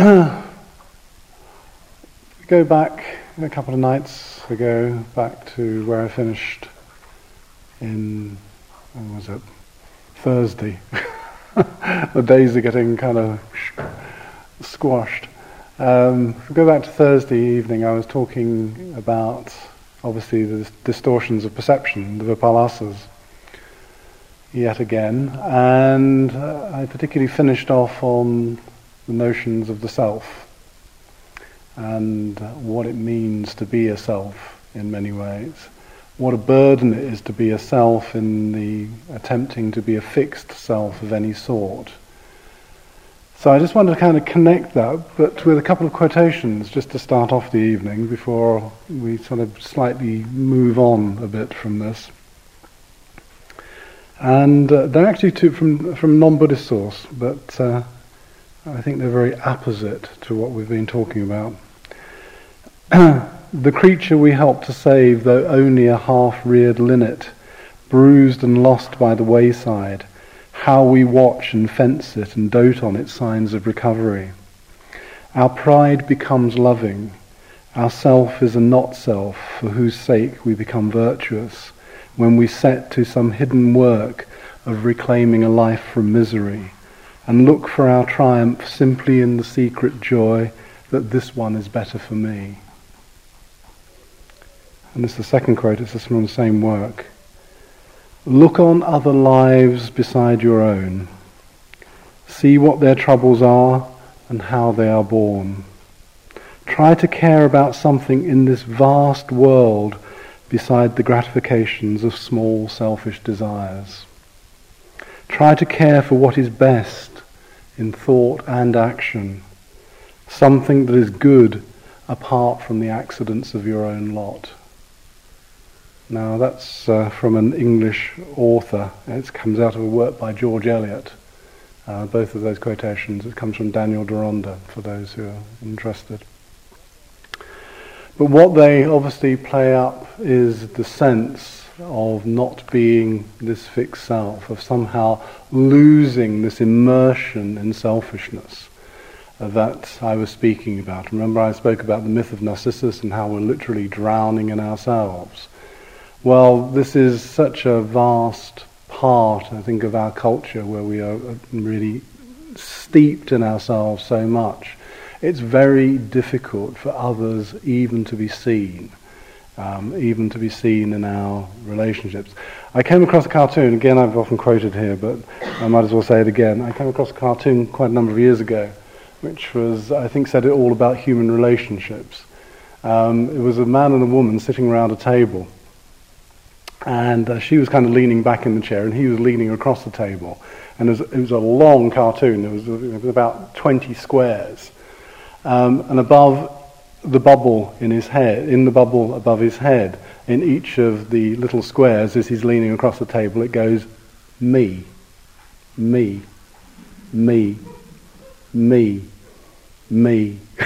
go back a couple of nights ago, back to where I finished in, when was it? Thursday. the days are getting kind of squashed. Um, go back to Thursday evening, I was talking about obviously the distortions of perception, the vipallasas, yet again, and uh, I particularly finished off on the notions of the self and what it means to be a self in many ways. What a burden it is to be a self in the attempting to be a fixed self of any sort. So I just wanted to kind of connect that, but with a couple of quotations just to start off the evening before we sort of slightly move on a bit from this. And uh, they're actually two from, from non-Buddhist source, but uh, I think they're very apposite to what we've been talking about. the creature we help to save, though only a half-reared linnet, bruised and lost by the wayside, how we watch and fence it and dote on its signs of recovery. Our pride becomes loving. Our self is a not self for whose sake we become virtuous when we set to some hidden work of reclaiming a life from misery and look for our triumph simply in the secret joy that this one is better for me. And this is the second quote, it's from the same work. Look on other lives beside your own. See what their troubles are and how they are born. Try to care about something in this vast world beside the gratifications of small selfish desires. Try to care for what is best in thought and action, something that is good apart from the accidents of your own lot. Now that's uh, from an English author. It comes out of a work by George Eliot. Uh, both of those quotations. It comes from Daniel Deronda, for those who are interested. But what they obviously play up is the sense of not being this fixed self, of somehow losing this immersion in selfishness uh, that I was speaking about. Remember I spoke about the myth of Narcissus and how we're literally drowning in ourselves. Well, this is such a vast part, I think, of our culture where we are uh, really steeped in ourselves so much. It's very difficult for others even to be seen, um, even to be seen in our relationships. I came across a cartoon, again, I've often quoted here, but I might as well say it again. I came across a cartoon quite a number of years ago, which was, I think, said it all about human relationships. Um, it was a man and a woman sitting around a table and uh, she was kind of leaning back in the chair, and he was leaning across the table. And it was, it was a long cartoon. It was, it was about 20 squares. Um, and above the bubble in his head, in the bubble above his head, in each of the little squares, as he's leaning across the table, it goes, me, me, me, me, me.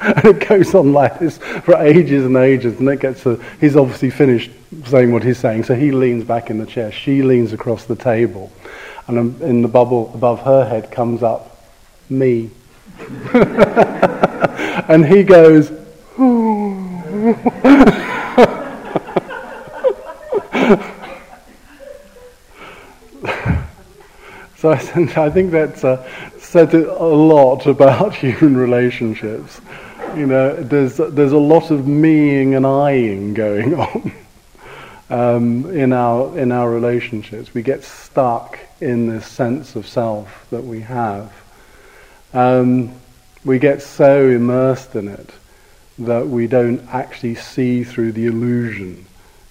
and it goes on like this for ages and ages, and it gets to, he's obviously finished saying what he's saying, so he leans back in the chair. She leans across the table, and um, in the bubble above her head comes up me. and he goes, so I think that's uh, said a lot about human relationships you know, there's there's a lot of meing and eyeing going on um, in our in our relationships. We get stuck in this sense of self that we have. Um, we get so immersed in it that we don't actually see through the illusion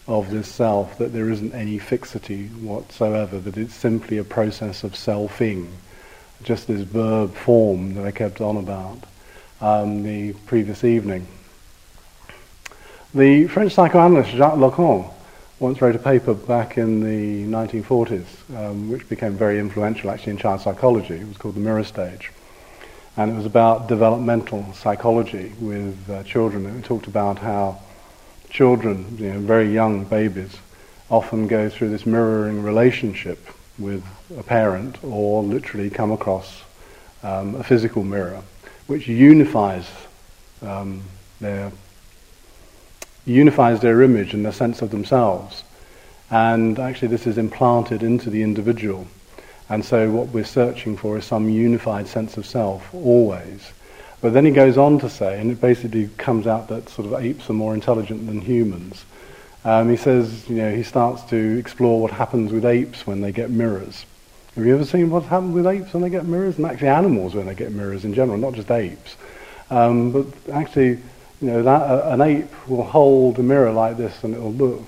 of this self that there isn't any fixity whatsoever, that it's simply a process of selfing, just this verb form that I kept on about um, the previous evening. The French psychoanalyst Jacques Lacan once wrote a paper back in the 1940s, um, which became very influential actually in child psychology. It was called The Mirror Stage. And it was about developmental psychology with uh, children. It talked about how children, you know, very young babies, often go through this mirroring relationship with a parent or literally come across um, a physical mirror which unifies um, their unifies their image and their sense of themselves. And actually, this is implanted into the individual. And so, what we're searching for is some unified sense of self, always. But then he goes on to say, and it basically comes out that sort of apes are more intelligent than humans. Um, he says, you know, he starts to explore what happens with apes when they get mirrors. Have you ever seen what happens with apes when they get mirrors? And actually, animals when they get mirrors in general, not just apes. Um, but actually, you know, that, uh, an ape will hold a mirror like this and it'll look.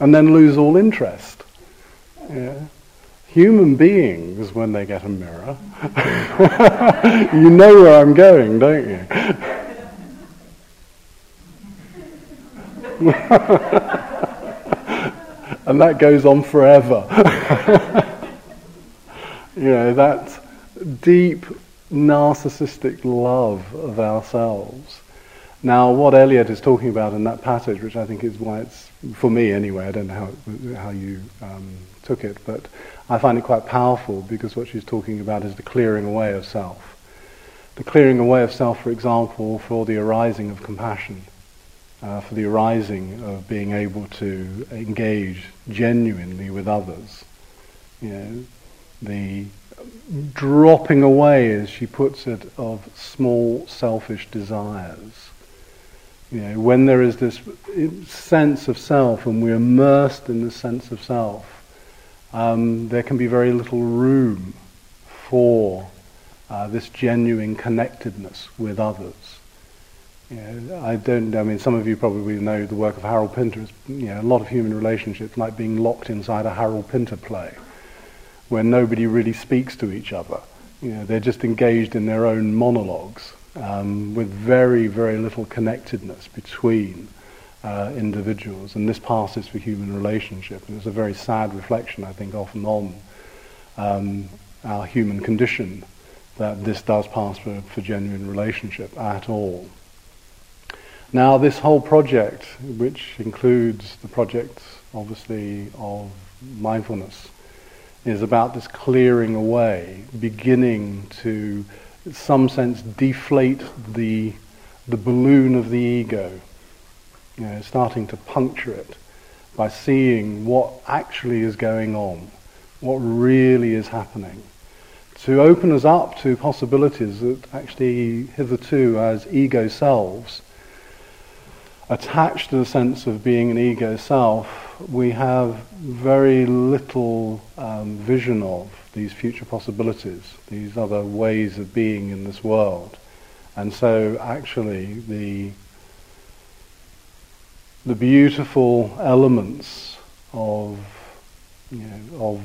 And then lose all interest. Yeah. Human beings, when they get a mirror, you know where I'm going, don't you? and that goes on forever. you know, that deep narcissistic love of ourselves. Now, what Eliot is talking about in that passage, which I think is why it's, for me anyway, I don't know how, how you um, took it, but I find it quite powerful because what she's talking about is the clearing away of self. The clearing away of self, for example, for the arising of compassion uh, for the arising of being able to engage genuinely with others. You know, the dropping away, as she puts it, of small selfish desires. You know, when there is this sense of self and we're immersed in this sense of self, um, there can be very little room for uh, this genuine connectedness with others. Yeah, I don't. I mean, some of you probably know the work of Harold Pinter. It's, you know, a lot of human relationships like being locked inside a Harold Pinter play, where nobody really speaks to each other. You know, they're just engaged in their own monologues um, with very, very little connectedness between uh, individuals. And this passes for human relationship, and it's a very sad reflection, I think, often on um, our human condition that this does pass for, for genuine relationship at all. Now, this whole project, which includes the project, obviously, of mindfulness, is about this clearing away, beginning to, in some sense, deflate the, the balloon of the ego, you know, starting to puncture it by seeing what actually is going on, what really is happening. To open us up to possibilities that actually hitherto as ego selves attached to the sense of being an ego self, we have very little um, vision of these future possibilities, these other ways of being in this world. And so actually the the beautiful elements of you know, of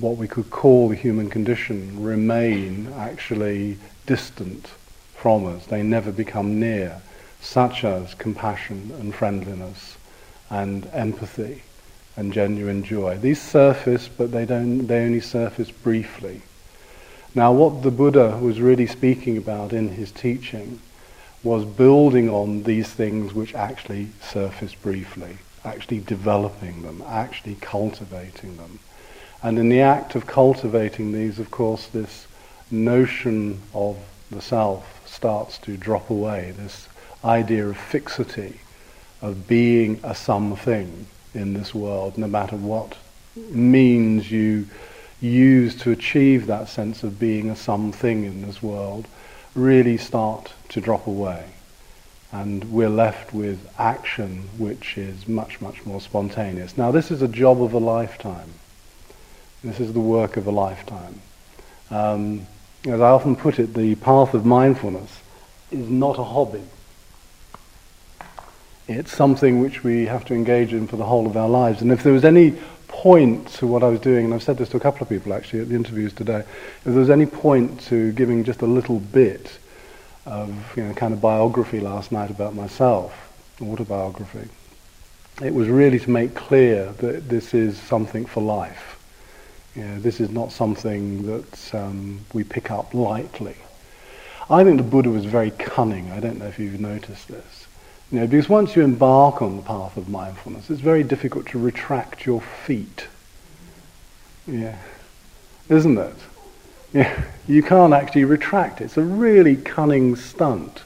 what we could call the human condition remain actually distant from us. They never become near such as compassion and friendliness and empathy and genuine joy. These surface, but they, don't, they only surface briefly. Now, what the Buddha was really speaking about in his teaching was building on these things which actually surface briefly, actually developing them, actually cultivating them. And in the act of cultivating these, of course, this notion of the self starts to drop away, this idea of fixity, of being a something in this world, no matter what means you use to achieve that sense of being a something in this world, really start to drop away. And we're left with action which is much, much more spontaneous. Now, this is a job of a lifetime. This is the work of a lifetime. Um, as I often put it, the path of mindfulness is not a hobby. It's something which we have to engage in for the whole of our lives. And if there was any point to what I was doing, and I've said this to a couple of people actually at the interviews today, if there was any point to giving just a little bit of you know, kind of biography last night about myself, autobiography, it was really to make clear that this is something for life. You know, this is not something that um, we pick up lightly. I think the Buddha was very cunning. I don't know if you've noticed this. You know, because once you embark on the path of mindfulness, it's very difficult to retract your feet. Yeah. isn't it? Yeah, you can't actually retract it. It's a really cunning stunt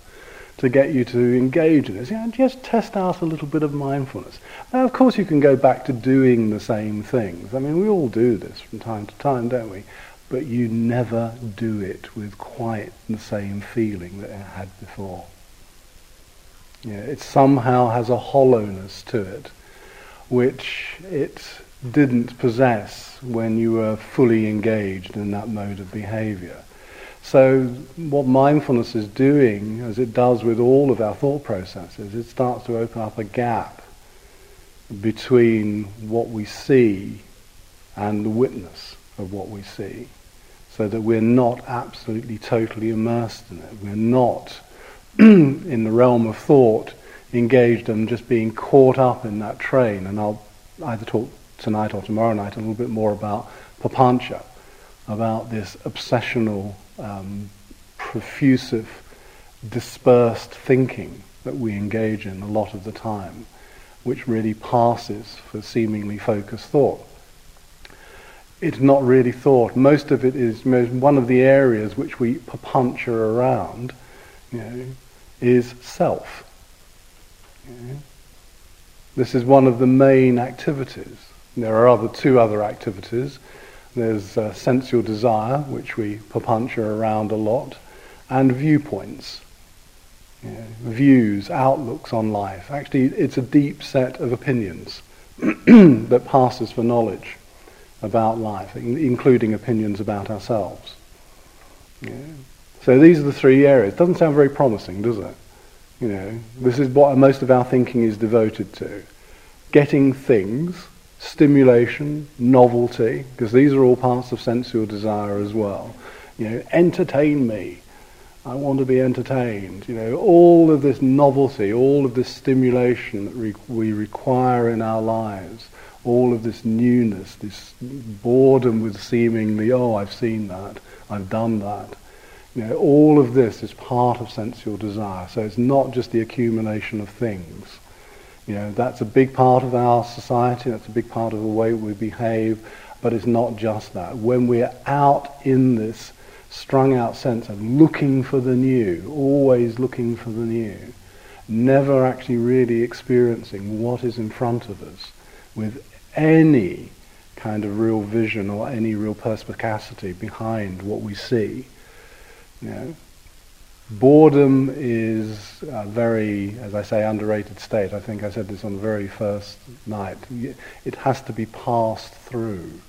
to get you to engage in this. Know, just test out a little bit of mindfulness. Now, of course, you can go back to doing the same things. I mean, we all do this from time to time, don't we? But you never do it with quite the same feeling that it had before. Yeah, it somehow has a hollowness to it, which it didn't possess when you were fully engaged in that mode of behavior. So, what mindfulness is doing, as it does with all of our thought processes, it starts to open up a gap between what we see and the witness of what we see, so that we're not absolutely totally immersed in it. We're not in the realm of thought engaged and just being caught up in that train. And I'll either talk tonight or tomorrow night a little bit more about papancha, about this obsessional um, profusive, dispersed thinking that we engage in a lot of the time, which really passes for seemingly focused thought. It's not really thought. Most of it is one of the areas which we papancha around, you know, is self. This is one of the main activities. There are other two other activities there's uh, sensual desire, which we papancha around a lot, and viewpoints, views, outlooks on life. Actually, it's a deep set of opinions that passes for knowledge about life, including opinions about ourselves. So these are the three areas. Doesn't sound very promising, does it? You know, this is what most of our thinking is devoted to: getting things stimulation, novelty, because these are all parts of sensual desire as well. You know, entertain me. I want to be entertained. You know, all of this novelty, all of this stimulation that re- we require in our lives, all of this newness, this boredom with seemingly, oh, I've seen that, I've done that. You know, all of this is part of sensual desire. So it's not just the accumulation of things. You know, that's a big part of our society, that's a big part of the way we behave, but it's not just that. When we're out in this strung out sense of looking for the new, always looking for the new, never actually really experiencing what is in front of us with any kind of real vision or any real perspicacity behind what we see, you know, Boredom is a very, as I say, underrated state. I think I said this on the very first night. It has to be passed through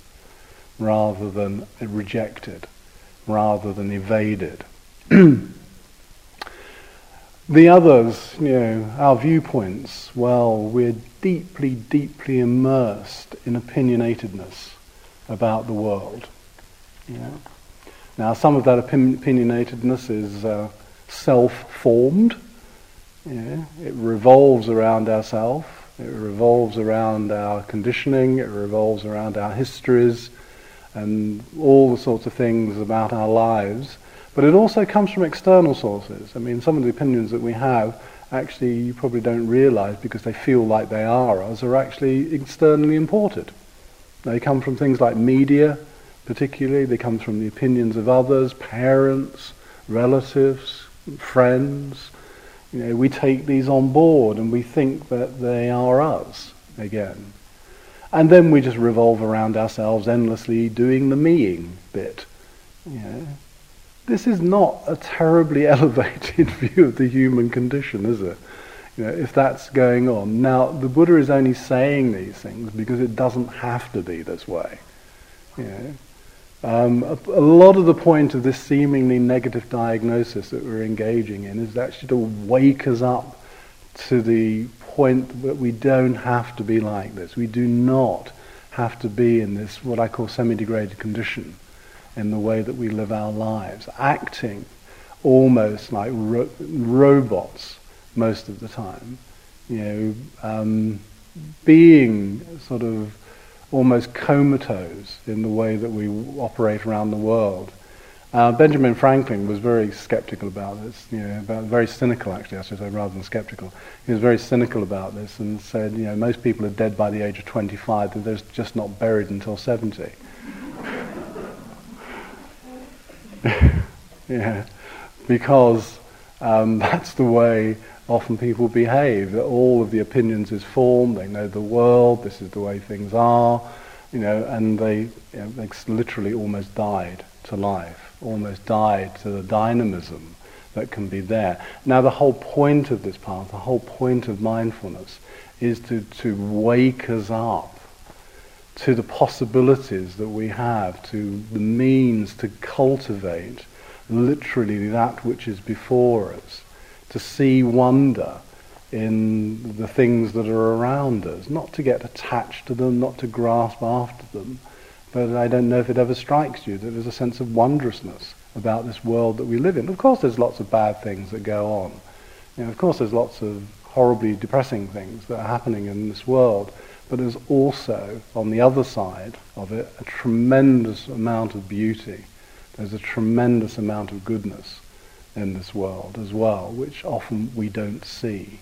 rather than rejected, rather than evaded. the others, you know, our viewpoints, well, we're deeply, deeply immersed in opinionatedness about the world. You know? Now, some of that opinionatedness is uh, self-formed. Yeah, it revolves around ourself. It revolves around our conditioning. It revolves around our histories and all the sorts of things about our lives. But it also comes from external sources. I mean, some of the opinions that we have, actually, you probably don't realize because they feel like they are us, are actually externally imported. They come from things like media, particularly. They come from the opinions of others, parents, relatives, friends. You know, we take these on board and we think that they are us again. And then we just revolve around ourselves endlessly doing the meing bit. You know. This is not a terribly elevated view of the human condition, is it? You know, if that's going on. Now, the Buddha is only saying these things because it doesn't have to be this way. You know. Um, a, a, lot of the point of this seemingly negative diagnosis that we're engaging in is actually to wake us up to the point that we don't have to be like this. We do not have to be in this, what I call semi-degraded condition in the way that we live our lives, acting almost like ro- robots most of the time. You know, um, being sort of almost comatose in the way that we operate around the world. Uh, Benjamin Franklin was very skeptical about this, you know, about, very cynical actually, I should say, rather than skeptical. He was very cynical about this and said, you know, most people are dead by the age of 25, that they're just not buried until 70. yeah, because um, that's the way often people behave. That all of the opinions is formed. They know the world. This is the way things are, you know, and they, you know, they literally almost died to life, almost died to the dynamism that can be there. Now, the whole point of this path, the whole point of mindfulness, is to, to wake us up to the possibilities that we have, to the means to cultivate literally that which is before us, to see wonder in the things that are around us, not to get attached to them, not to grasp after them. But I don't know if it ever strikes you that there's a sense of wondrousness about this world that we live in. Of course, there's lots of bad things that go on. You know, of course, there's lots of horribly depressing things that are happening in this world. But there's also, on the other side of it, a tremendous amount of beauty. There's a tremendous amount of goodness in this world as well, which often we don't see,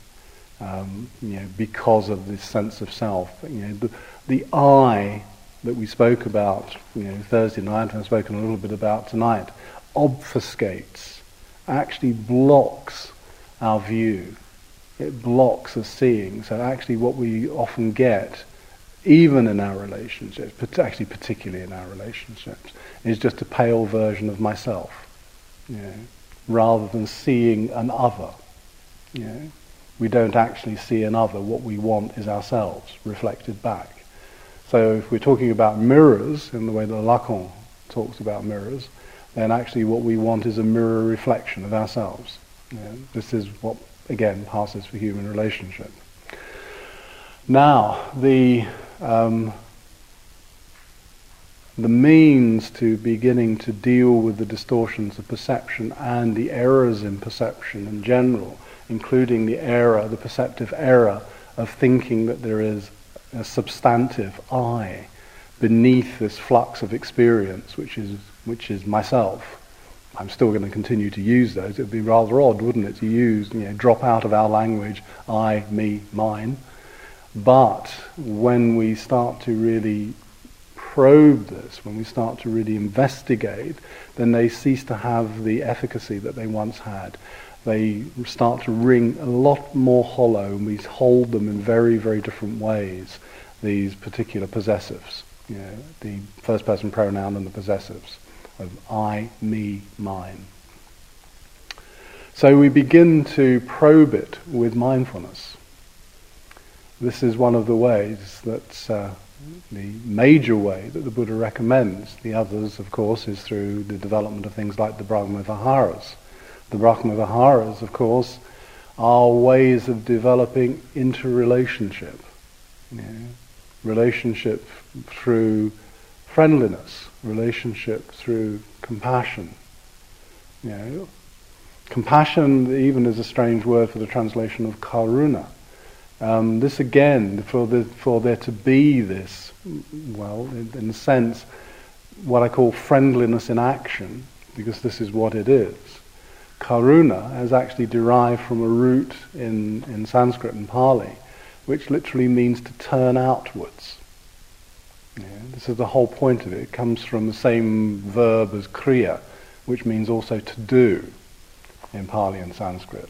um, you know, because of this sense of self. You know, the, the I that we spoke about, you know, Thursday night, and I've spoken a little bit about tonight, obfuscates, actually blocks our view it blocks us seeing. So actually what we often get, even in our relationships, but actually particularly in our relationships, is just a pale version of myself, you know, rather than seeing an other. You know. We don't actually see an other. What we want is ourselves reflected back. So if we're talking about mirrors, in the way that Lacan talks about mirrors, then actually what we want is a mirror reflection of ourselves. You know, this is what again passes for human relationship. Now, the, um, the means to beginning to deal with the distortions of perception and the errors in perception in general, including the error, the perceptive error of thinking that there is a substantive I beneath this flux of experience, which is, which is myself, I'm still going to continue to use those. It would be rather odd, wouldn't it, to use, you know, drop out of our language, I, me, mine. But when we start to really probe this, when we start to really investigate, then they cease to have the efficacy that they once had. They start to ring a lot more hollow, and we hold them in very, very different ways, these particular possessives, you know, the first person pronoun and the possessives of I, me, mine. So we begin to probe it with mindfulness. This is one of the ways that, uh, the major way that the Buddha recommends. The others, of course, is through the development of things like the Brahma Viharas. The Brahma Viharas, of course, are ways of developing interrelationship. You know, relationship through friendliness, relationship through compassion. You know, compassion even is a strange word for the translation of karuna. Um, this again, for, the, for there to be this, well, in, in a sense, what I call friendliness in action, because this is what it is. Karuna has actually derived from a root in, in Sanskrit and Pali, which literally means to turn outwards. Yeah, this is the whole point of it. It comes from the same verb as kriya, which means also to do in Pali and Sanskrit.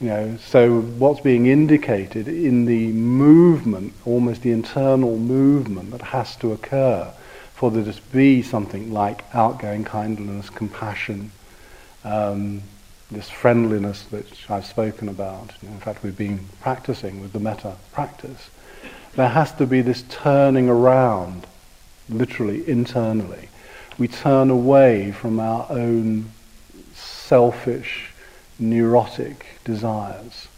You know, so what's being indicated in the movement, almost the internal movement that has to occur for there to be something like outgoing kindness, compassion, um, this friendliness that I've spoken about. In fact, we've been practicing with the metta practice there has to be this turning around, literally internally. We turn away from our own selfish, neurotic desires.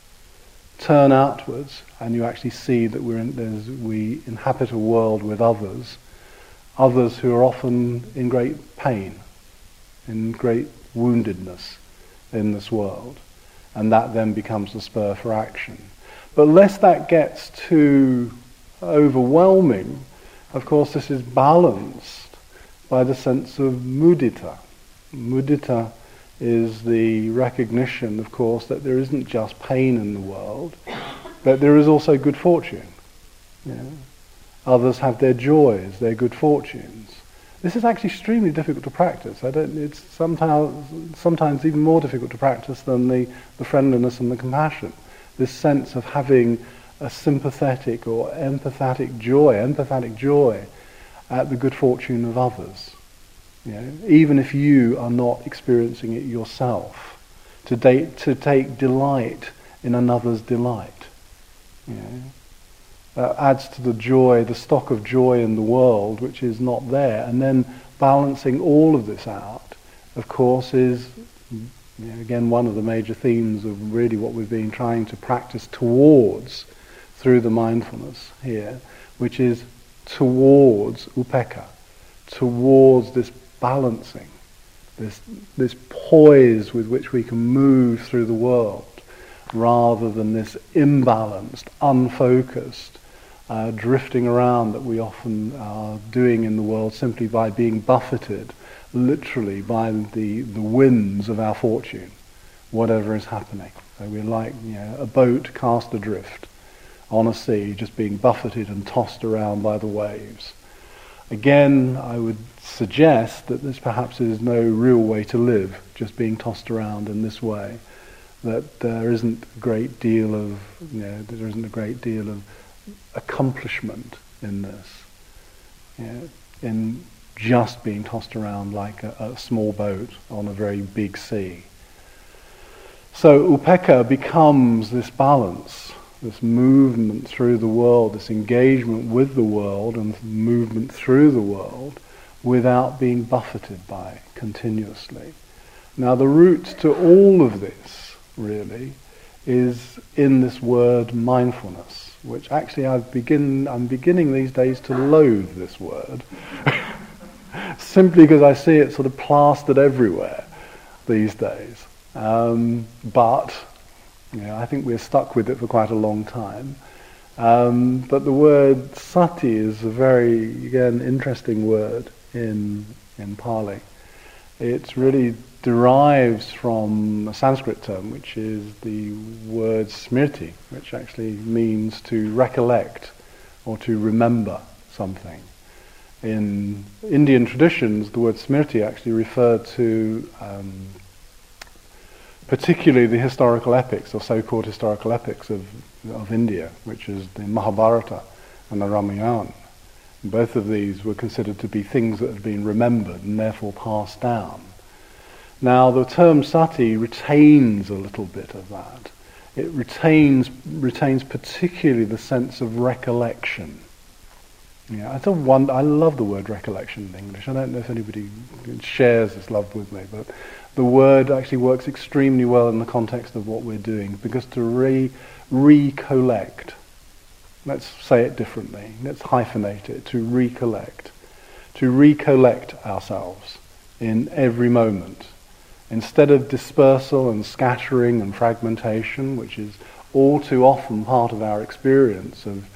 Turn outwards, and you actually see that in, we inhabit a world with others, others who are often in great pain, in great woundedness in this world. And that then becomes the spur for action. But lest that gets too overwhelming, of course this is balanced by the sense of mudita. Mudita is the recognition, of course, that there isn't just pain in the world, but there is also good fortune. Others have their joys, their good fortunes. This is actually extremely difficult to practice. I don't, it's sometimes, sometimes even more difficult to practice than the, the friendliness and the compassion. This sense of having a sympathetic or empathetic joy, empathetic joy at the good fortune of others. You know, even if you are not experiencing it yourself, to, date, to take delight in another's delight. You know, that adds to the joy, the stock of joy in the world, which is not there. And then balancing all of this out, of course, is you know, again one of the major themes of really what we've been trying to practice towards through the mindfulness here, which is towards upekkha, towards this balancing, this, this poise with which we can move through the world, rather than this imbalanced, unfocused, uh, drifting around that we often are doing in the world simply by being buffeted, literally by the, the winds of our fortune, whatever is happening. So we're like you know, a boat cast adrift on a sea, just being buffeted and tossed around by the waves. Again, I would suggest that this perhaps is no real way to live, just being tossed around in this way. That there isn't a great deal of, you know, there isn't a great deal of accomplishment in this, you know, in just being tossed around like a, a small boat on a very big sea. So upekkha becomes this balance this movement through the world, this engagement with the world and movement through the world without being buffeted by it continuously. Now the root to all of this, really, is in this word mindfulness, which actually I've begin, I'm beginning these days to loathe this word, simply because I see it sort of plastered everywhere these days. Um, but you know, I think we're stuck with it for quite a long time. Um, but the word sati is a very, again, interesting word in, in Pali. It really derives from a Sanskrit term, which is the word smriti, which actually means to recollect or to remember something. In Indian traditions, the word smriti actually referred to um, particularly the historical epics, or so-called historical epics of, of India, which is the Mahabharata and the Ramayana. Both of these were considered to be things that had been remembered and therefore passed down. Now, the term sati retains a little bit of that. It retains, retains particularly the sense of recollection. Yeah, I, don't want, I love the word recollection in English. I don't know if anybody shares this love with me, but the word actually works extremely well in the context of what we're doing because to re- recollect, let's say it differently, let's hyphenate it, to recollect, to recollect ourselves in every moment. Instead of dispersal and scattering and fragmentation, which is all too often part of our experience of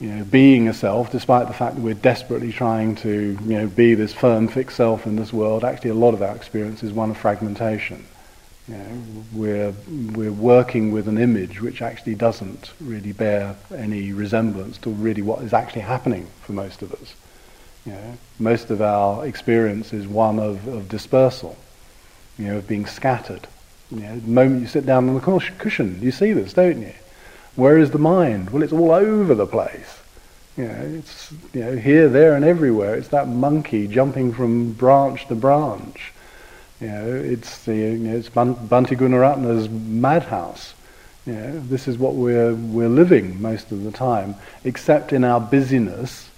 you know, being a self, despite the fact that we're desperately trying to, you know, be this firm, fixed self in this world, actually a lot of our experience is one of fragmentation. You know, we're, we're working with an image which actually doesn't really bear any resemblance to really what is actually happening for most of us. You know, most of our experience is one of, of dispersal, you know, of being scattered. You know, the moment you sit down on the cushion, you see this, don't you? Where is the mind? Well, it's all over the place. You know, it's you know here, there, and everywhere. It's that monkey jumping from branch to branch. You know, it's the you know, it's Gunaratna's madhouse. You know, this is what we're we're living most of the time. Except in our busyness,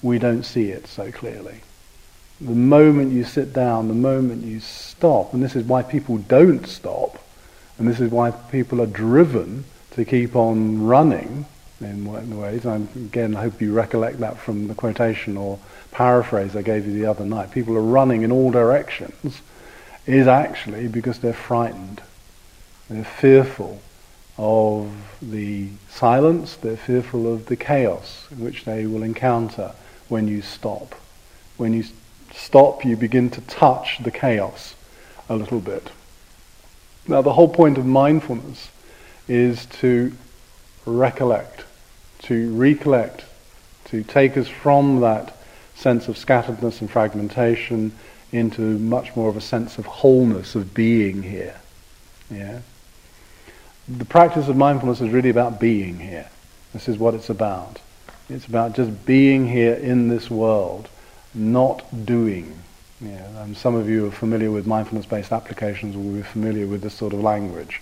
we don't see it so clearly. The moment you sit down, the moment you stop, and this is why people don't stop, and this is why people are driven to keep on running in certain ways. And again, I hope you recollect that from the quotation or paraphrase I gave you the other night. People are running in all directions is actually because they're frightened. They're fearful of the silence, they're fearful of the chaos which they will encounter when you stop. When you stop, you begin to touch the chaos a little bit. Now, the whole point of mindfulness is to recollect, to recollect, to take us from that sense of scatteredness and fragmentation into much more of a sense of wholeness of being here. Yeah? The practice of mindfulness is really about being here. This is what it's about. It's about just being here in this world, not doing. Yeah, and some of you are familiar with mindfulness-based applications will be familiar with this sort of language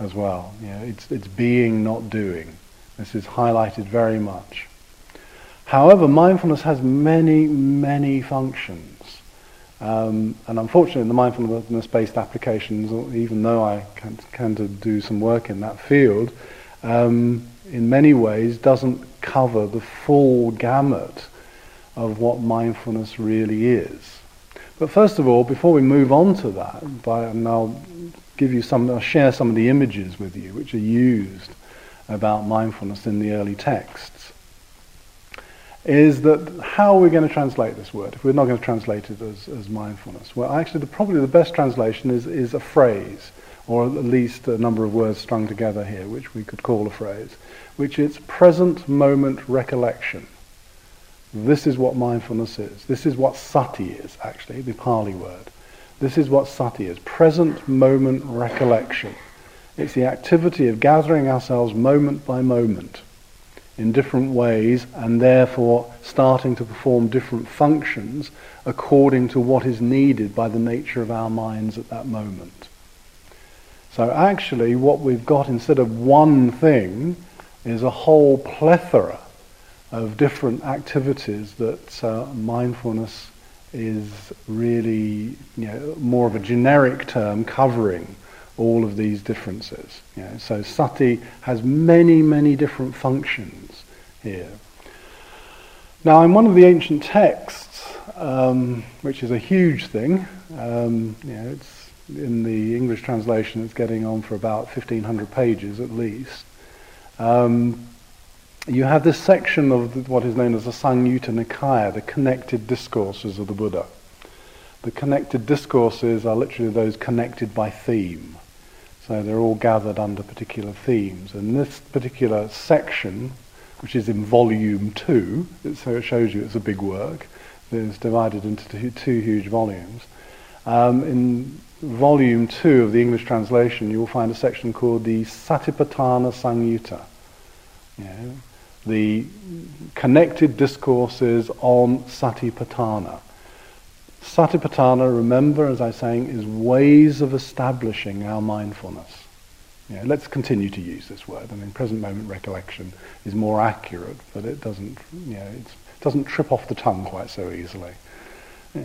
as well. Yeah, it's, it's being, not doing. This is highlighted very much. However, mindfulness has many, many functions. Um, and unfortunately, the mindfulness-based applications, even though I can, can do some work in that field, um, in many ways doesn't cover the full gamut of what mindfulness really is. But first of all, before we move on to that, by, and I'll give you some, I'll share some of the images with you which are used about mindfulness in the early texts is that how are we going to translate this word if we're not going to translate it as, as mindfulness? Well, actually, the, probably the best translation is, is a phrase, or at least a number of words strung together here, which we could call a phrase, which is present moment recollection. This is what mindfulness is. This is what sati is, actually, the Pali word. This is what sati is present moment recollection. It's the activity of gathering ourselves moment by moment in different ways and therefore starting to perform different functions according to what is needed by the nature of our minds at that moment. So actually what we've got instead of one thing is a whole plethora of different activities that uh, mindfulness is really you know, more of a generic term covering all of these differences. You know, so sati has many, many different functions here. Now, in one of the ancient texts, um, which is a huge thing, um, you know, it's in the English translation, it's getting on for about 1,500 pages at least. Um, you have this section of what is known as the Samyutta Nikaya, the connected discourses of the Buddha. The connected discourses are literally those connected by theme. So they're all gathered under particular themes. And this particular section, which is in volume two, so it shows you it's a big work, it's divided into two, huge volumes. Um, in volume two of the English translation, you will find a section called the Satipatthana Samyutta. The connected discourses on Satipatthana. Satipatthana, remember, as I was saying, is ways of establishing our mindfulness. Yeah, let's continue to use this word. I mean, present moment recollection is more accurate, but it doesn't, you know, it doesn't trip off the tongue quite so easily. Yeah.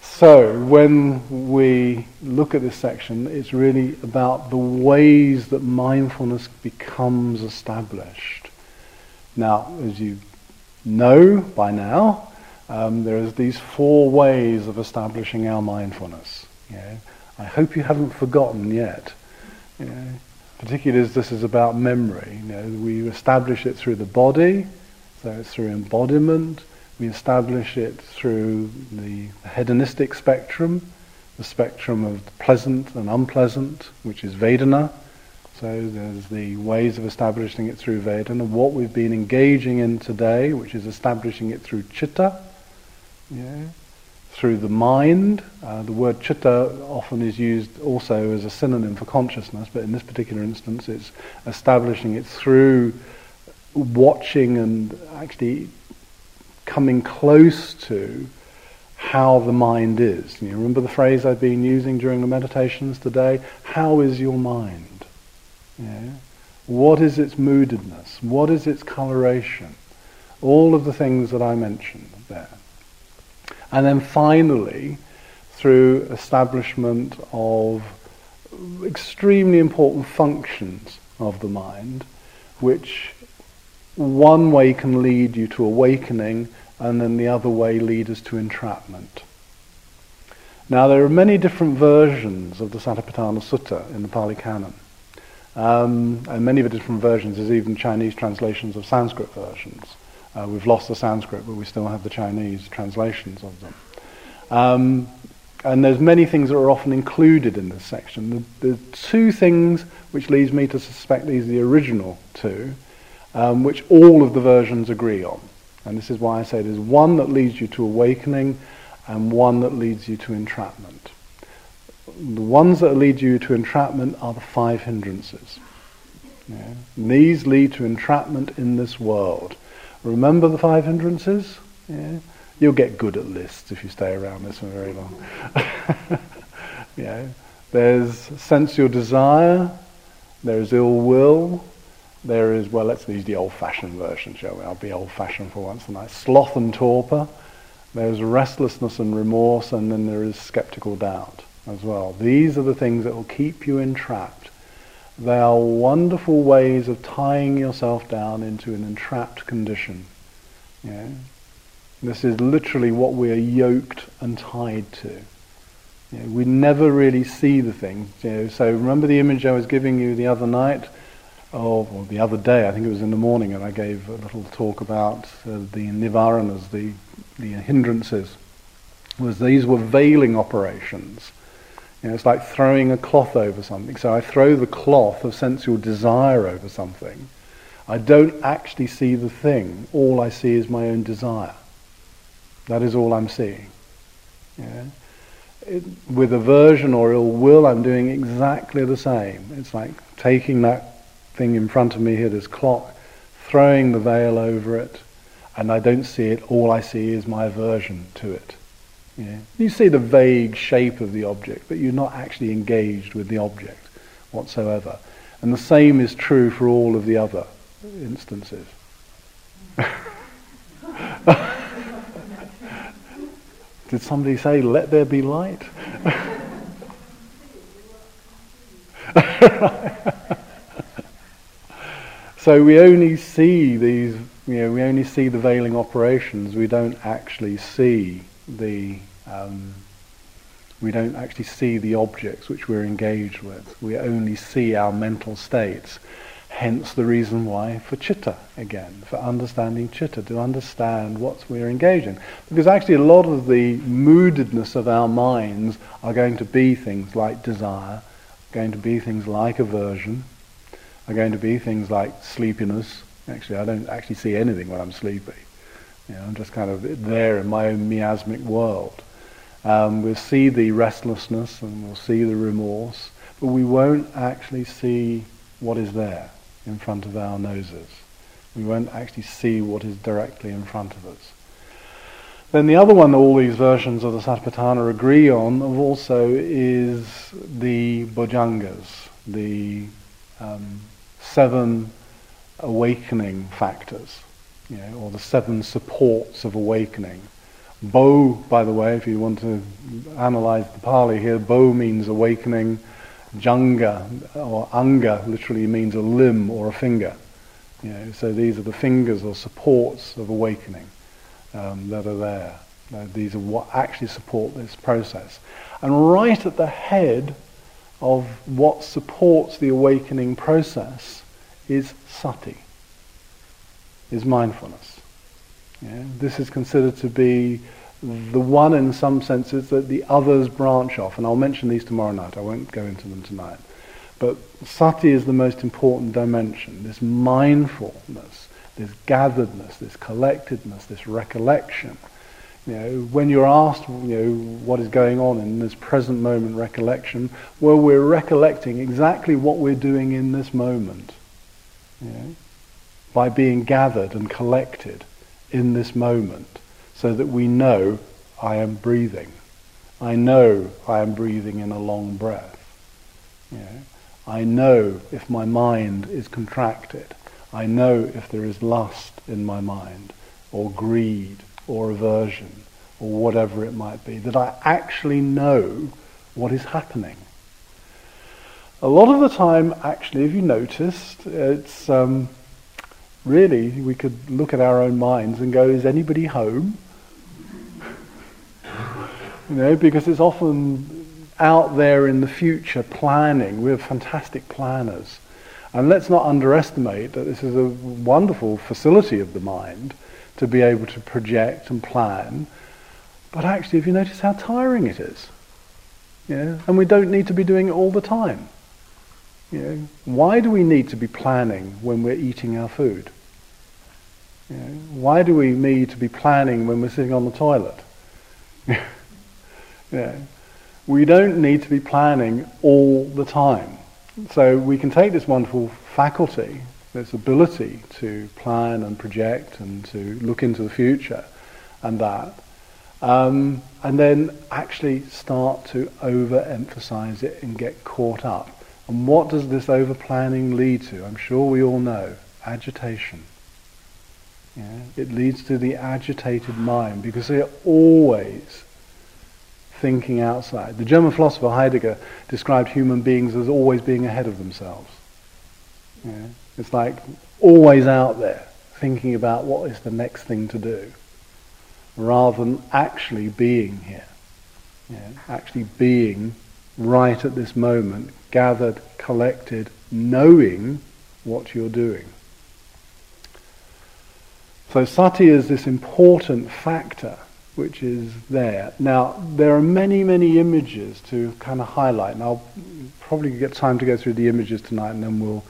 So, when we look at this section, it's really about the ways that mindfulness becomes established. Now, as you know by now, um, there's these four ways of establishing our mindfulness. You know. I hope you haven't forgotten yet. You know. Particularly as this is about memory. You know, we establish it through the body, so it's through embodiment. We establish it through the hedonistic spectrum, the spectrum of pleasant and unpleasant, which is Vedana. So there's the ways of establishing it through Vedana. What we've been engaging in today, which is establishing it through Chitta, yeah, through the mind. Uh, the word chitta often is used also as a synonym for consciousness, but in this particular instance, it's establishing it through watching and actually coming close to how the mind is. You remember the phrase I've been using during the meditations today? How is your mind? Yeah? What is its moodedness? What is its coloration? All of the things that I mentioned there. And then finally, through establishment of extremely important functions of the mind, which one way can lead you to awakening, and then the other way lead us to entrapment. Now, there are many different versions of the Satipatthana Sutta in the Pali Canon. Um, and many of the different versions, there's even Chinese translations of Sanskrit versions. Uh, we've lost the Sanskrit, but we still have the Chinese translations of them. Um, and there's many things that are often included in this section. The, the, two things which leads me to suspect these are the original two, um, which all of the versions agree on. And this is why I say there's one that leads you to awakening and one that leads you to entrapment. The ones that lead you to entrapment are the five hindrances. Yeah. These lead to entrapment in this world. Remember the five hindrances? Yeah. You'll get good at lists if you stay around this for very long. yeah. There's sensual desire, there is ill will, there is, well, let's use the old-fashioned version, shall we? I'll be old-fashioned for once tonight. Sloth and torpor. There's restlessness and remorse, and then there is skeptical doubt as well. These are the things that will keep you entrapped. They are wonderful ways of tying yourself down into an entrapped condition. Yeah? This is literally what we are yoked and tied to. You know, we never really see the thing. You know, so remember the image I was giving you the other night, or, or, the other day, I think it was in the morning, and I gave a little talk about uh, the nivaranas, the, the hindrances. Was these were veiling operations. You know, it's like throwing a cloth over something. So I throw the cloth of sensual desire over something. I don't actually see the thing. All I see is my own desire. That is all I'm seeing. Yeah? It, with aversion or ill will, I'm doing exactly the same. It's like taking that thing in front of me here, this clock, throwing the veil over it, and I don't see it. All I see is my aversion to it. Yeah? You see the vague shape of the object, but you're not actually engaged with the object whatsoever. And the same is true for all of the other instances. Did somebody say, let there be light? so we only see these, you know, we only see the veiling operations. We don't actually see the, um, we don't actually see the objects which we're engaged with. We only see our mental states. Hence the reason why for chitta again, for understanding chitta, to understand what we're engaging. Because actually a lot of the moodedness of our minds are going to be things like desire, going to be things like aversion, are going to be things like sleepiness. Actually, I don't actually see anything when I'm sleepy. You know, I'm just kind of there in my own miasmic world. Um, we'll see the restlessness and we'll see the remorse, but we won't actually see what is there in front of our noses. We won't actually see what is directly in front of us. Then the other one that all these versions of the Satipatthana agree on also is the bojjhangas, the um, seven awakening factors, you know, or the seven supports of awakening. Bo, by the way, if you want to analyze the Pali here, Bo means awakening. Janga or anga literally means a limb or a finger. You know, so these are the fingers or supports of awakening um, that are there. Uh, these are what actually support this process. And right at the head of what supports the awakening process is sati, is mindfulness. Yeah? This is considered to be the one in some senses that the others branch off. And I'll mention these tomorrow night. I won't go into them tonight. But sati is the most important dimension. This mindfulness, this gatheredness, this collectedness, this recollection. You know, when you're asked, you know, what is going on in this present moment recollection, well, we're recollecting exactly what we're doing in this moment. You know, by being gathered and collected in this moment so that we know I am breathing. I know I am breathing in a long breath. You know, I know if my mind is contracted. I know if there is lust in my mind, or greed, or aversion, or whatever it might be, that I actually know what is happening. A lot of the time, actually, if you noticed, it's um, really, we could look at our own minds and go, is anybody home? you know, because it's often out there in the future planning. We're fantastic planners. And let's not underestimate that this is a wonderful facility of the mind to be able to project and plan. But actually, if you notice how tiring it is, know, and we don't need to be doing it all the time. You know, why do we need to be planning when we're eating our food? You know, why do we need to be planning when we're sitting on the toilet? yeah. We don't need to be planning all the time. So we can take this wonderful faculty, this ability to plan and project and to look into the future and that, um, and then actually start to overemphasize it and get caught up. And what does this over planning lead to? I'm sure we all know agitation. Yeah? It leads to the agitated mind because they're always thinking outside. The German philosopher Heidegger described human beings as always being ahead of themselves. Yeah? It's like always out there thinking about what is the next thing to do rather than actually being here. Yeah? Actually being right at this moment, gathered, collected, knowing what you're doing. So sati is this important factor which is there. Now, there are many, many images to kind of highlight, and I'll probably get time to go through the images tonight, and then we'll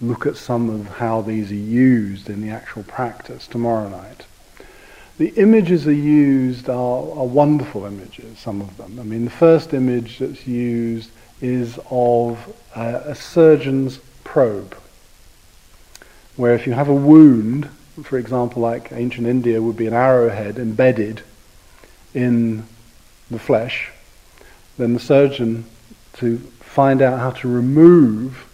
look at some of how these are used in the actual practice tomorrow night. The images are used are, are wonderful images, some of them. I mean, the first image that's used is of uh, a surgeon's probe, where if you have a wound, for example, like ancient India would be an arrowhead embedded in the flesh, then the surgeon, to find out how to remove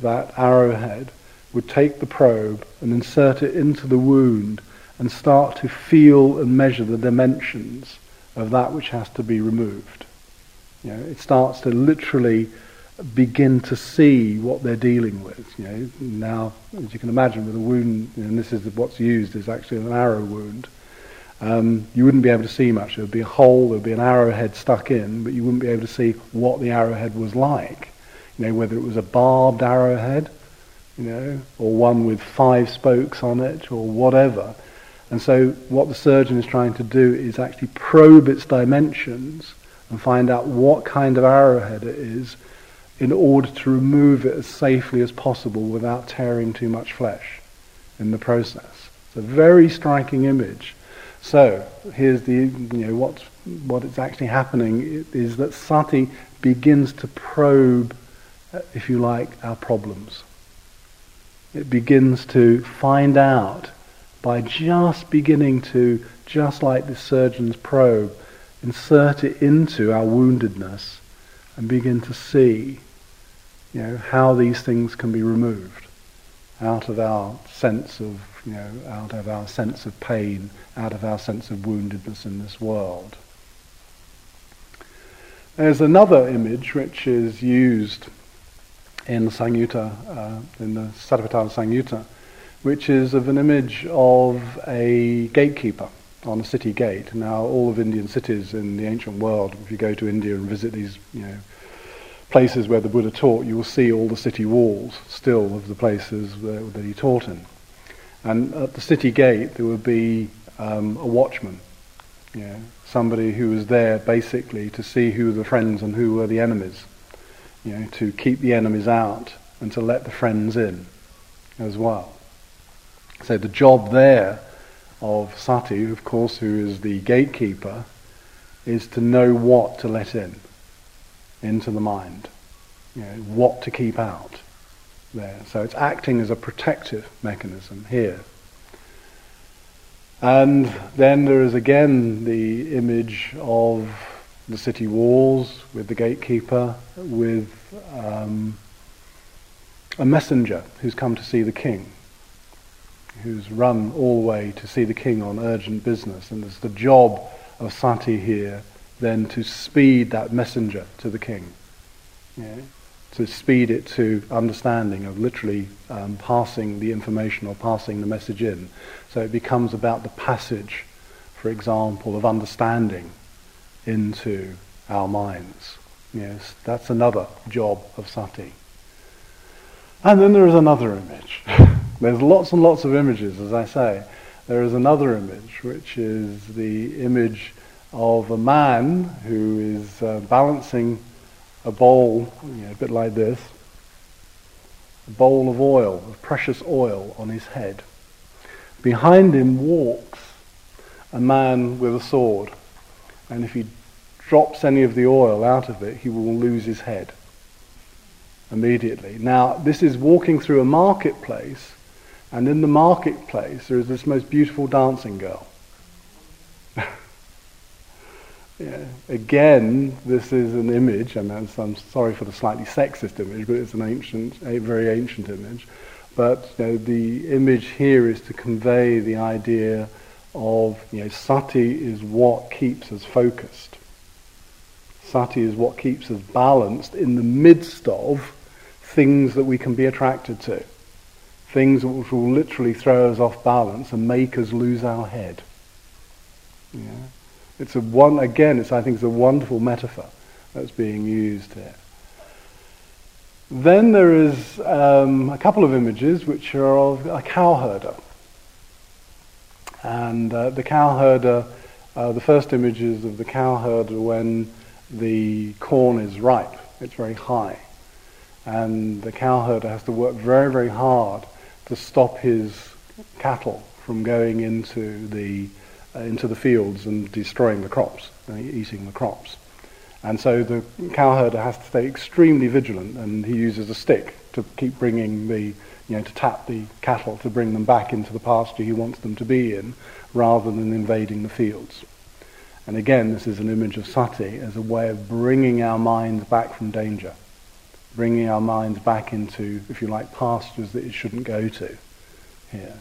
that arrowhead, would take the probe and insert it into the wound and start to feel and measure the dimensions of that which has to be removed. You know, it starts to literally begin to see what they're dealing with. You know, now, as you can imagine, with a wound, and this is what's used, is actually an arrow wound. Um, you wouldn't be able to see much. There would be a hole, there would be an arrowhead stuck in, but you wouldn't be able to see what the arrowhead was like. You know, whether it was a barbed arrowhead, you know, or one with five spokes on it, or whatever. And so what the surgeon is trying to do is actually probe its dimensions and find out what kind of arrowhead it is in order to remove it as safely as possible without tearing too much flesh in the process. It's a very striking image. So here's the you know what what is actually happening is that sati begins to probe, if you like, our problems. It begins to find out by just beginning to, just like the surgeon's probe, insert it into our woundedness and begin to see you know, how these things can be removed out of our sense of, you know, out of our sense of pain, out of our sense of woundedness in this world. There's another image which is used in the Samyutta, uh, in the Satipatthana Samyutta, which is of an image of a gatekeeper on a city gate. Now, all of Indian cities in the ancient world, if you go to India and visit these, you know, places where the Buddha taught, you will see all the city walls still of the places that, that he taught in. And at the city gate, there would be um, a watchman, somebody who was there basically to see who were the friends and who were the enemies, you know, to keep the enemies out and to let the friends in as well. So the job there of sati, of course, who is the gatekeeper, is to know what to let in into the mind, you know, what to keep out there. So it's acting as a protective mechanism here. And then there is again the image of the city walls with the gatekeeper, with um, a messenger who's come to see the king who's run all the way to see the king on urgent business. And it's the job of Sati here then to speed that messenger to the king. Yeah? To speed it to understanding of literally um, passing the information or passing the message in. So it becomes about the passage, for example, of understanding into our minds. Yes, that's another job of sati. And then there is another image. There's lots and lots of images, as I say. There is another image, which is the image of a man who is uh, balancing a bowl, you know, a bit like this, a bowl of oil, of precious oil on his head. Behind him walks a man with a sword, and if he drops any of the oil out of it, he will lose his head immediately. Now, this is walking through a marketplace, and in the marketplace there is this most beautiful dancing girl. Yeah. Again, this is an image, and I'm sorry for the slightly sexist image, but it's an ancient, a very ancient image. But you know, the image here is to convey the idea of you know, sati is what keeps us focused. Sati is what keeps us balanced in the midst of things that we can be attracted to. Things which will literally throw us off balance and make us lose our head. Yeah. It's a one again, it's I think it's a wonderful metaphor that's being used here. Then there is um, a couple of images which are of a cowherder. And uh, the cowherder, uh, the first image is of the cowherder when the corn is ripe. It's very high. And the cowherder has to work very, very hard to stop his cattle from going into the, into the fields and destroying the crops, uh, eating the crops. And so the cowherder has to stay extremely vigilant, and he uses a stick to keep bringing the, you know, to tap the cattle to bring them back into the pasture he wants them to be in, rather than invading the fields. And again, this is an image of sati as a way of bringing our minds back from danger, bringing our minds back into, if you like, pastures that it shouldn't go to here.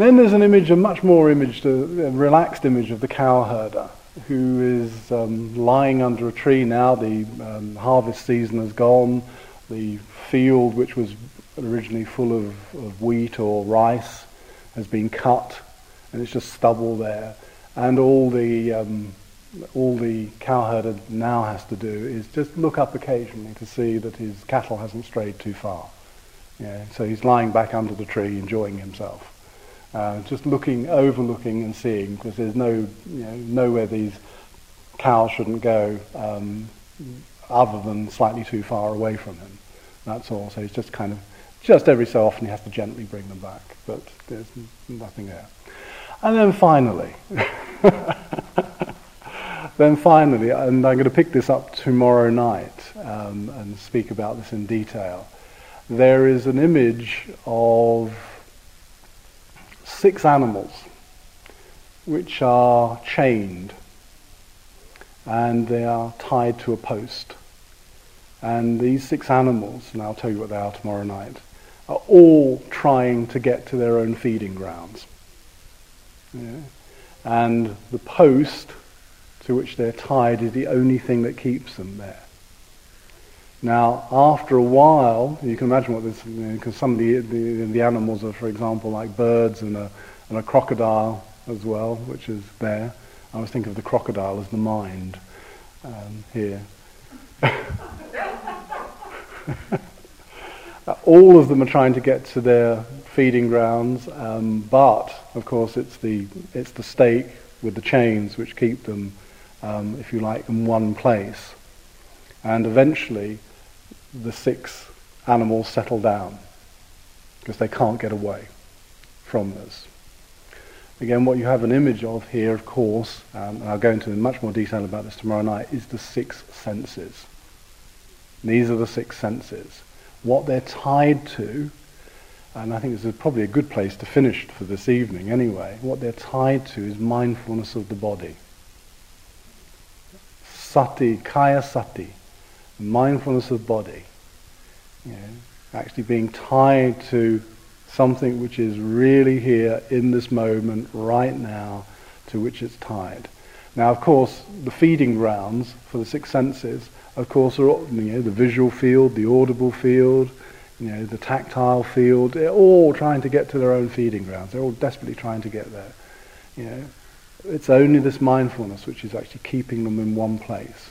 Then there's an image, a much more image, a relaxed image of the cowherder who is um, lying under a tree now. The um, harvest season has gone. The field, which was originally full of, of wheat or rice, has been cut, and it's just stubble there and all the um, all the cowherder now has to do is just look up occasionally to see that his cattle hasn't strayed too far. Yeah, so he's lying back under the tree enjoying himself, uh, just looking, overlooking and seeing because there's no, you know, nowhere these cows shouldn't go um, other than slightly too far away from him. That's all. So he's just kind of, just every so often he has to gently bring them back, but there's nothing there. And then finally, then finally, and I'm going to pick this up tomorrow night um, and speak about this in detail, there is an image of six animals which are chained and they are tied to a post. And these six animals, and I'll tell you what they are tomorrow night, are all trying to get to their own feeding grounds. Yeah. And the post to which they're tied is the only thing that keeps them there. Now, after a while, you can imagine what this, because some of the, the, the, animals are, for example, like birds and a, and a crocodile as well, which is there. I always think of the crocodile as the mind um, here. All of them are trying to get to their feeding grounds, um, but of course it's the it's the stake with the chains which keep them, um, if you like, in one place. And eventually, the six animals settle down because they can't get away from this. Again, what you have an image of here, of course, um, and I'll go into much more detail about this tomorrow night, is the six senses. These are the six senses. What they're tied to and I think this is probably a good place to finish for this evening anyway, what they're tied to is mindfulness of the body. Sati, kaya sati, mindfulness of body. You know, actually being tied to something which is really here in this moment, right now, to which it's tied. Now, of course, the feeding grounds for the six senses, of course, are you know, the visual field, the audible field, you know, the tactile field, they're all trying to get to their own feeding grounds. They're all desperately trying to get there. You know, it's only this mindfulness which is actually keeping them in one place,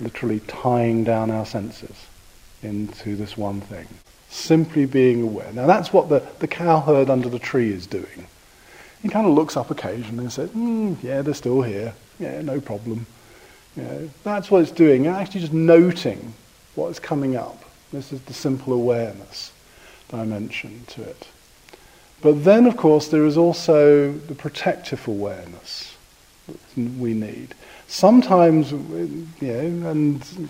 literally tying down our senses into this one thing. Simply being aware. Now that's what the, the cowherd under the tree is doing. He kind of looks up occasionally and says, mm, yeah, they're still here. Yeah, no problem. You know, that's what it's doing. Actually just noting what is coming up this is the simple awareness dimension to it. But then, of course, there is also the protective awareness that we need. Sometimes, you know, and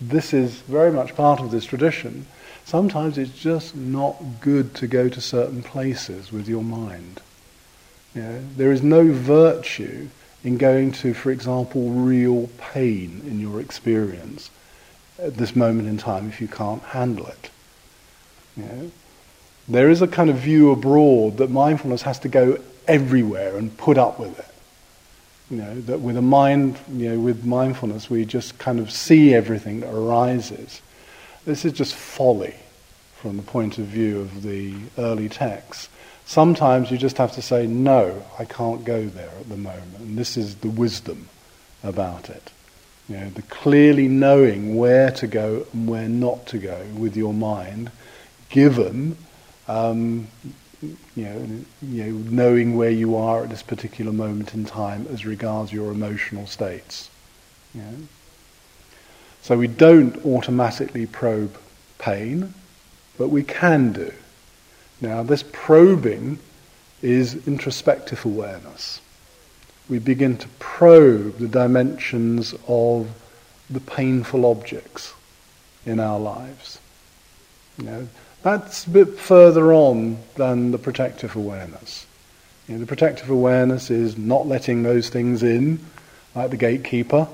this is very much part of this tradition, sometimes it's just not good to go to certain places with your mind. You know, there is no virtue in going to, for example, real pain in your experience at this moment in time if you can't handle it. You know? There is a kind of view abroad that mindfulness has to go everywhere and put up with it. You know, that with a mind, you know, with mindfulness, we just kind of see everything that arises. This is just folly from the point of view of the early texts. Sometimes you just have to say, no, I can't go there at the moment. And this is the wisdom about it. You know, the clearly knowing where to go and where not to go with your mind, given um, you know, you know, knowing where you are at this particular moment in time as regards your emotional states. You know? So we don't automatically probe pain, but we can do. Now, this probing is introspective awareness. We begin to probe the dimensions of the painful objects in our lives. You know, that's a bit further on than the protective awareness. You know, the protective awareness is not letting those things in, like the gatekeeper,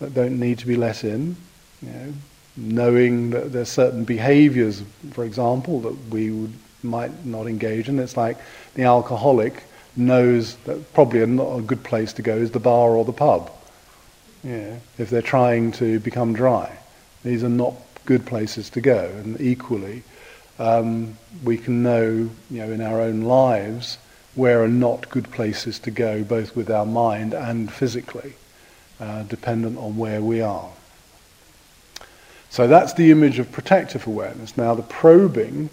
that don't need to be let in. You know, knowing that there's certain behaviors, for example, that we would, might not engage in. It's like the alcoholic knows that probably a, not a good place to go is the bar or the pub. Yeah, if they're trying to become dry, these are not good places to go. And equally, um, we can know, you know, in our own lives where are not good places to go, both with our mind and physically, uh, dependent on where we are. So that's the image of protective awareness. Now the probing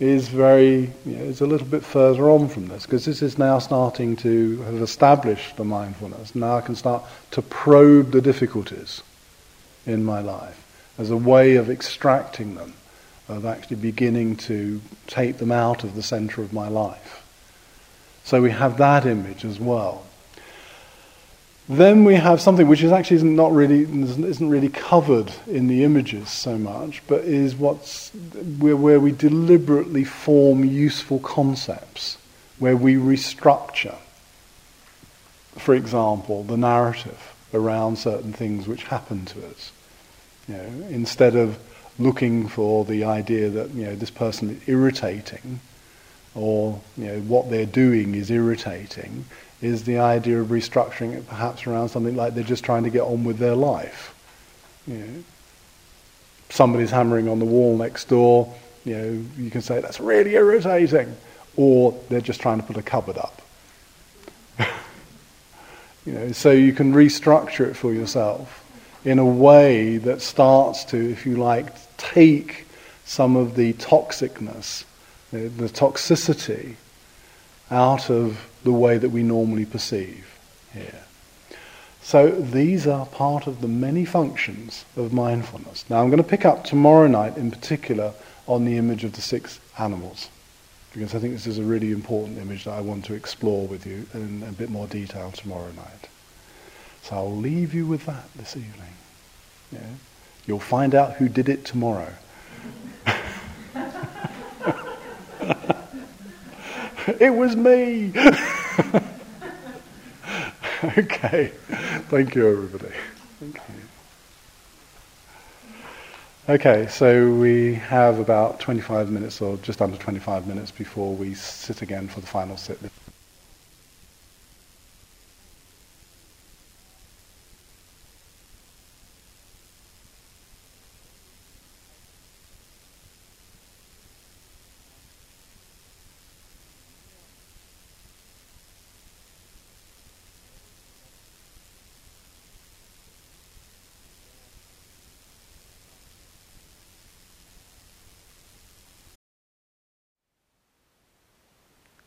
is very, you know, is a little bit further on from this because this is now starting to have established the mindfulness. Now I can start to probe the difficulties in my life as a way of extracting them of actually beginning to take them out of the center of my life. So we have that image as well. Then we have something which is actually not really isn't really covered in the images so much, but is what's where, where we deliberately form useful concepts, where we restructure. For example, the narrative around certain things which happen to us. You know, instead of looking for the idea that you know this person is irritating, or you know what they're doing is irritating, is the idea of restructuring it perhaps around something like they're just trying to get on with their life. You know, somebody's hammering on the wall next door. You know, you can say that's really irritating, or they're just trying to put a cupboard up. you know, so you can restructure it for yourself in a way that starts to, if you like, take some of the toxicness, the, toxicity out of the way that we normally perceive here. So these are part of the many functions of mindfulness. Now I'm going to pick up tomorrow night in particular on the image of the six animals because I think this is a really important image that I want to explore with you in a bit more detail tomorrow night. So I'll leave you with that this evening. Yeah. You'll find out who did it tomorrow. it was me. okay. Thank you, everybody. Thank you. Okay, so we have about 25 minutes or just under 25 minutes before we sit again for the final sit.